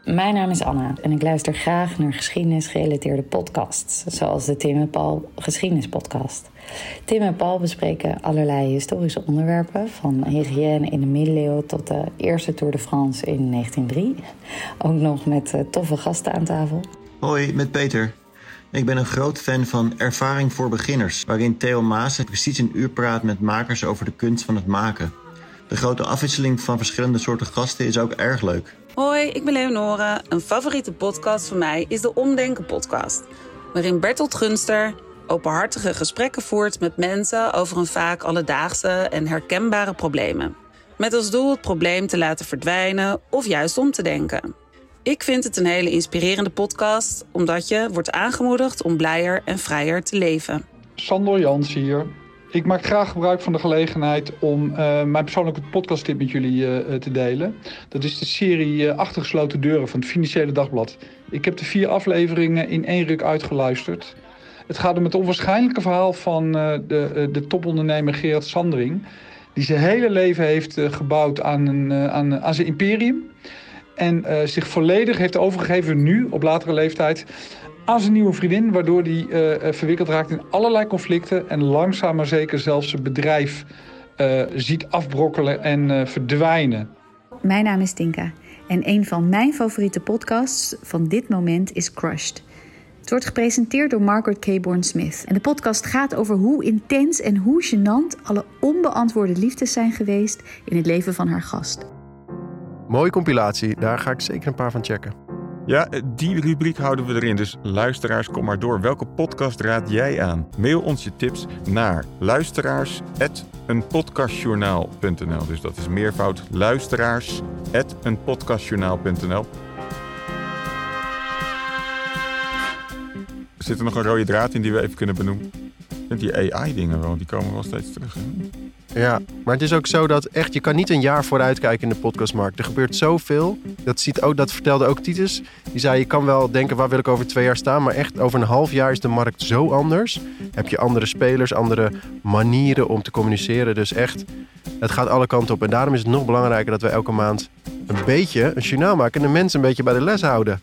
Mijn naam is Anna en ik luister graag naar geschiedenisgerelateerde podcasts, zoals de Tim en Paul Geschiedenispodcast. Tim en Paul bespreken allerlei historische onderwerpen, van hygiëne in de middeleeuwen tot de eerste Tour de France in 1903. Ook nog met eh, toffe gasten aan tafel. Hoi, met Peter. Ik ben een groot fan van Ervaring voor Beginners, waarin Theo Maassen precies een uur praat met makers over de kunst van het maken. De grote afwisseling van verschillende soorten gasten is ook erg leuk. Hoi, ik ben Leonore. Een favoriete podcast van mij is de Omdenken podcast. Waarin Bertolt Gunster openhartige gesprekken voert met mensen over hun vaak alledaagse en herkenbare problemen. Met als doel het probleem te laten verdwijnen of juist om te denken. Ik vind het een hele inspirerende podcast, omdat je wordt aangemoedigd om blijer en vrijer te leven. Sandor Jans hier. Ik maak graag gebruik van de gelegenheid om uh, mijn persoonlijke podcasttip met jullie uh, te delen. Dat is de serie Achtergesloten Deuren van het Financiële Dagblad. Ik heb de vier afleveringen in één ruk uitgeluisterd. Het gaat om het onwaarschijnlijke verhaal van de, de topondernemer Gerard Sandring. Die zijn hele leven heeft gebouwd aan, een, aan, aan zijn imperium. En zich volledig heeft overgegeven nu, op latere leeftijd, aan zijn nieuwe vriendin, waardoor hij uh, verwikkeld raakt in allerlei conflicten en langzaam maar zeker zelfs zijn bedrijf uh, ziet afbrokkelen en uh, verdwijnen. Mijn naam is Tinka en een van mijn favoriete podcasts van dit moment is Crushed. Het wordt gepresenteerd door Margaret Caborn Smith. En de podcast gaat over hoe intens en hoe gênant alle onbeantwoorde liefdes zijn geweest in het leven van haar gast. Mooie compilatie, daar ga ik zeker een paar van checken. Ja, die rubriek houden we erin. Dus luisteraars, kom maar door. Welke podcast raad jij aan? Mail ons je tips naar luisteraars.eenpodcastjournaal.nl Dus dat is meervoud luisteraars.eenpodcastjournaal.nl Zit er nog een rode draad in die we even kunnen benoemen? Die AI-dingen wel, die komen wel steeds terug. Hè? Ja, maar het is ook zo dat echt, je kan niet een jaar vooruit kijken in de podcastmarkt. Er gebeurt zoveel. Dat, ziet ook, dat vertelde ook Titus. Die zei, je kan wel denken, waar wil ik over twee jaar staan? Maar echt, over een half jaar is de markt zo anders. Heb je andere spelers, andere manieren om te communiceren. Dus echt, het gaat alle kanten op. En daarom is het nog belangrijker dat we elke maand een beetje een journaal maken... en de mensen een beetje bij de les houden.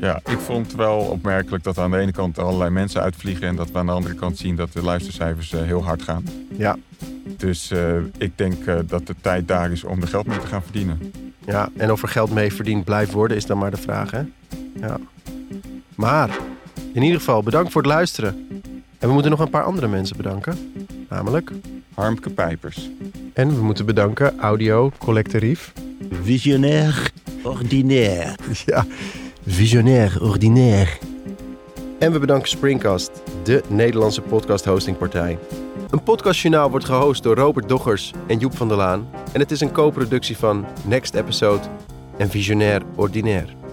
Ja, ik vond het wel opmerkelijk dat aan de ene kant allerlei mensen uitvliegen... en dat we aan de andere kant zien dat de luistercijfers eh, heel hard gaan. Ja. Dus uh, ik denk uh, dat de tijd daar is om er geld mee te gaan verdienen. Ja, en of er geld mee verdiend blijft worden, is dan maar de vraag, hè? Ja. Maar, in ieder geval, bedankt voor het luisteren. En we moeten nog een paar andere mensen bedanken. Namelijk... Harmke Pijpers. En we moeten bedanken Audio Collectorief. Visionair Ordinaire. Ja, Visionair Ordinaire. En we bedanken Springcast, de Nederlandse podcast hostingpartij. Een podcastjournaal wordt gehost door Robert Doggers en Joep van der Laan. En het is een co-productie van Next Episode en Visionair Ordinaire.